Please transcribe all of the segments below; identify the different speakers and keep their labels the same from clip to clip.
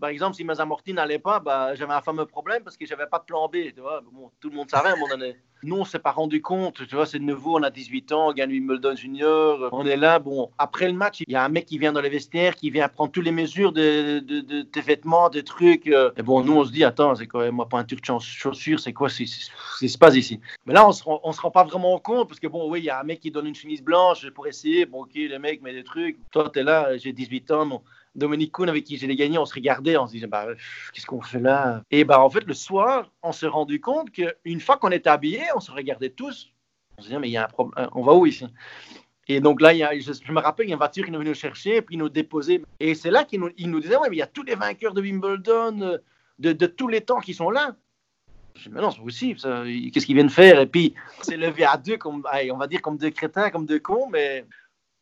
Speaker 1: par exemple, si mes amortis n'allaient pas, bah, j'avais un fameux problème parce que j'avais pas de plan B. Tu tout le monde savait à un moment donné. Nous, on s'est pas rendu compte. Tu vois, c'est nouveau, on a 18 ans, on gagne Wimbledon Junior. On est là. Bon, après le match, il y a un mec qui vient dans les vestiaires, qui vient prendre toutes les mesures de, de, tes vêtements, des trucs. euh. Et bon, nous, on se dit, attends, c'est quoi, moi, peinture de chauss- chaussures, c'est quoi, c'est- c'est se passe ici? Mais là, on se, se rend pas vraiment compte parce que bon, oui, il y a un mec qui donne une chemise blanche pour essayer. Bon, ok, le mec met des trucs. Toi, t'es là, j'ai 18 ans. Dominique Kuhn, avec qui j'ai gagné, on se regardait, on se disait, bah, qu'est-ce qu'on fait là? Et bah, en fait, le soir, on s'est rendu compte qu'une fois qu'on était habillés, on se regardait tous. On se disait, mais il y a un problème, on va où ici? Et donc là, je, me rappelle, il y a une voiture qui nous venait nous chercher, puis nous déposer. Et c'est là qu'il nous, nous disait, ouais, mais il y a tous les vainqueurs de Wimbledon, euh, de, tous les temps qui sont là. Je dis, mais non, c'est possible. Qu'est-ce qu'ils viennent faire? Et puis, on s'est levé à deux, comme, on va dire comme deux crétins, comme deux cons, mais...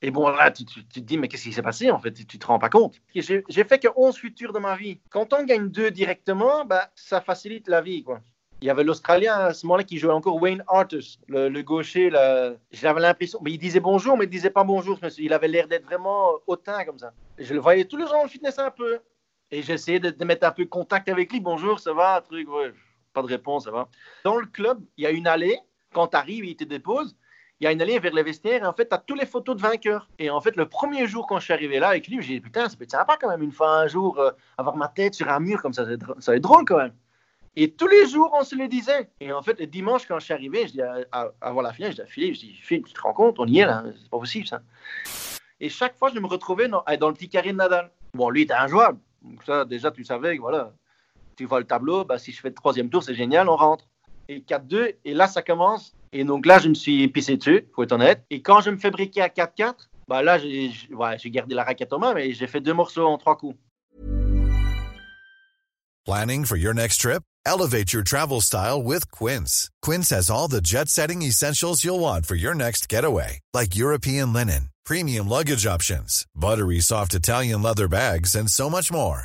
Speaker 1: Et bon, là, tu, tu- tu te dis, mais qu'est-ce qui s'est passé, en fait? Tu, tu te rends pas compte. J'ai fait que 11 futurs de ma vie. Quand on gagne deux directement, bah, ça facilite la vie, quoi. Il y avait l'Australien à ce moment-là qui jouait encore Wayne Artus, le, gaucher. J'avais l'impression, il disait bonjour, mais il disait pas bonjour. Il avait l'air d'être vraiment hautain comme ça. Je le voyais tous les jours dans le fitness un peu. Et j'essayais de, de mettre un peu contact avec lui. Bonjour, ça va, truc. Pas de réponse, ça va. Dans le club, il y a une allée. Quand tu arrives, il te dépose. Il y a une allée vers les vestiaires et en fait, tu as toutes les photos de vainqueurs. Et en fait, le premier jour, quand je suis arrivé là avec lui, j'ai dit Putain, ça peut être sympa quand même, une fois un jour, euh, avoir ma tête sur un mur comme ça, ça va être- drôle quand même. Et tous les jours, on se le disait. Et en fait, le dimanche, quand je suis arrivé, je dis à- avant la finale, je dis Philippe, je tu te rends compte, on y est là, c'est pas possible ça. Et chaque fois, je me retrouvais dans, dans le petit carré de Nadal. Bon, lui, il était injouable. Donc ça, déjà, tu savais que voilà, tu vois le tableau, bah, si je fais le troisième tour, c'est génial, on rentre. Et 4-2, et là, ça commence. Et donc là, je me suis pissé dessus, faut être honnête. Et quand je me fais briquer à 4-4, bah là, j'ai ouais, gardé la raquette en main, mais j'ai fait deux morceaux en trois coups.
Speaker 2: Planning for your next trip? Elevate your travel style with Quince. Quince has all the jet setting essentials you'll want for your next getaway, like European linen, premium luggage options, buttery soft Italian leather bags, and so much more.